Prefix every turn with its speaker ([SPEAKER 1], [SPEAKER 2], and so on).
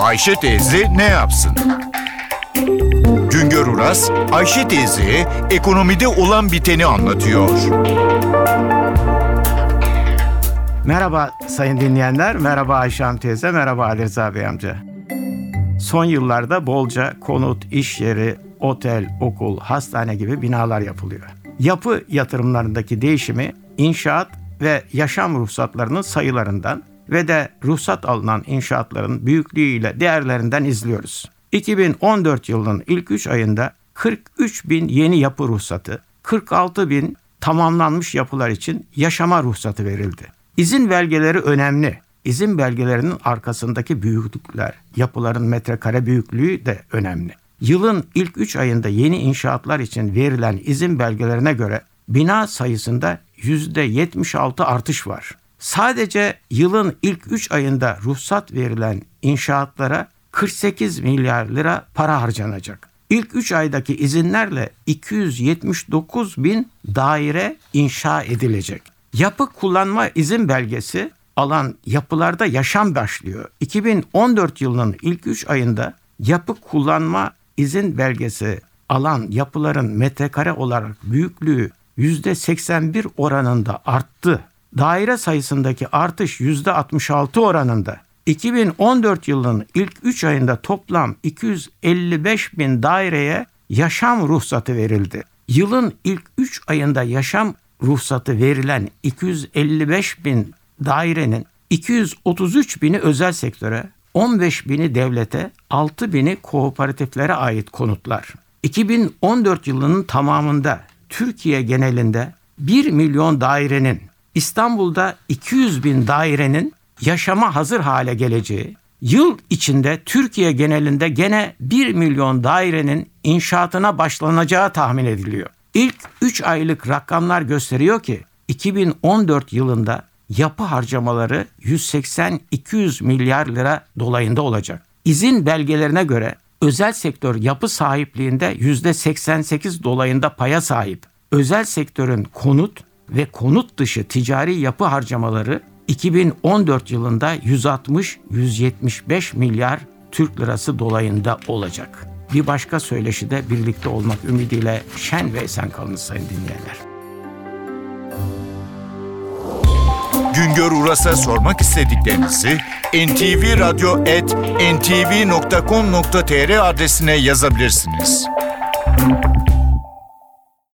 [SPEAKER 1] Ayşe teyze ne yapsın? Güngör Uras, Ayşe teyze ekonomide olan biteni anlatıyor.
[SPEAKER 2] Merhaba sayın dinleyenler, merhaba Ayşe Hanım teyze, merhaba Ali Rıza Bey amca. Son yıllarda bolca konut, iş yeri, otel, okul, hastane gibi binalar yapılıyor. Yapı yatırımlarındaki değişimi inşaat ve yaşam ruhsatlarının sayılarından ve de ruhsat alınan inşaatların büyüklüğüyle değerlerinden izliyoruz. 2014 yılının ilk 3 ayında 43 bin yeni yapı ruhsatı, 46 bin tamamlanmış yapılar için yaşama ruhsatı verildi. İzin belgeleri önemli. İzin belgelerinin arkasındaki büyüklükler, yapıların metrekare büyüklüğü de önemli. Yılın ilk 3 ayında yeni inşaatlar için verilen izin belgelerine göre bina sayısında %76 artış var. Sadece yılın ilk 3 ayında ruhsat verilen inşaatlara 48 milyar lira para harcanacak. İlk 3 aydaki izinlerle 279 bin daire inşa edilecek. Yapı kullanma izin belgesi alan yapılarda yaşam başlıyor. 2014 yılının ilk 3 ayında yapı kullanma izin belgesi alan yapıların metrekare olarak büyüklüğü %81 oranında arttı. Daire sayısındaki artış %66 oranında. 2014 yılının ilk 3 ayında toplam 255 bin daireye yaşam ruhsatı verildi. Yılın ilk 3 ayında yaşam ruhsatı verilen 255 bin dairenin 233 bini özel sektöre, 15 bini devlete, 6 bini kooperatiflere ait konutlar. 2014 yılının tamamında Türkiye genelinde 1 milyon dairenin, İstanbul'da 200 bin dairenin yaşama hazır hale geleceği, yıl içinde Türkiye genelinde gene 1 milyon dairenin inşaatına başlanacağı tahmin ediliyor. İlk 3 aylık rakamlar gösteriyor ki 2014 yılında yapı harcamaları 180-200 milyar lira dolayında olacak. İzin belgelerine göre özel sektör yapı sahipliğinde %88 dolayında paya sahip. Özel sektörün konut ve konut dışı ticari yapı harcamaları 2014 yılında 160-175 milyar Türk lirası dolayında olacak. Bir başka söyleşide birlikte olmak ümidiyle şen ve esen kalınız sayın dinleyenler.
[SPEAKER 1] Güngör Uras'a sormak istediklerinizi ntvradio.com.tr adresine yazabilirsiniz.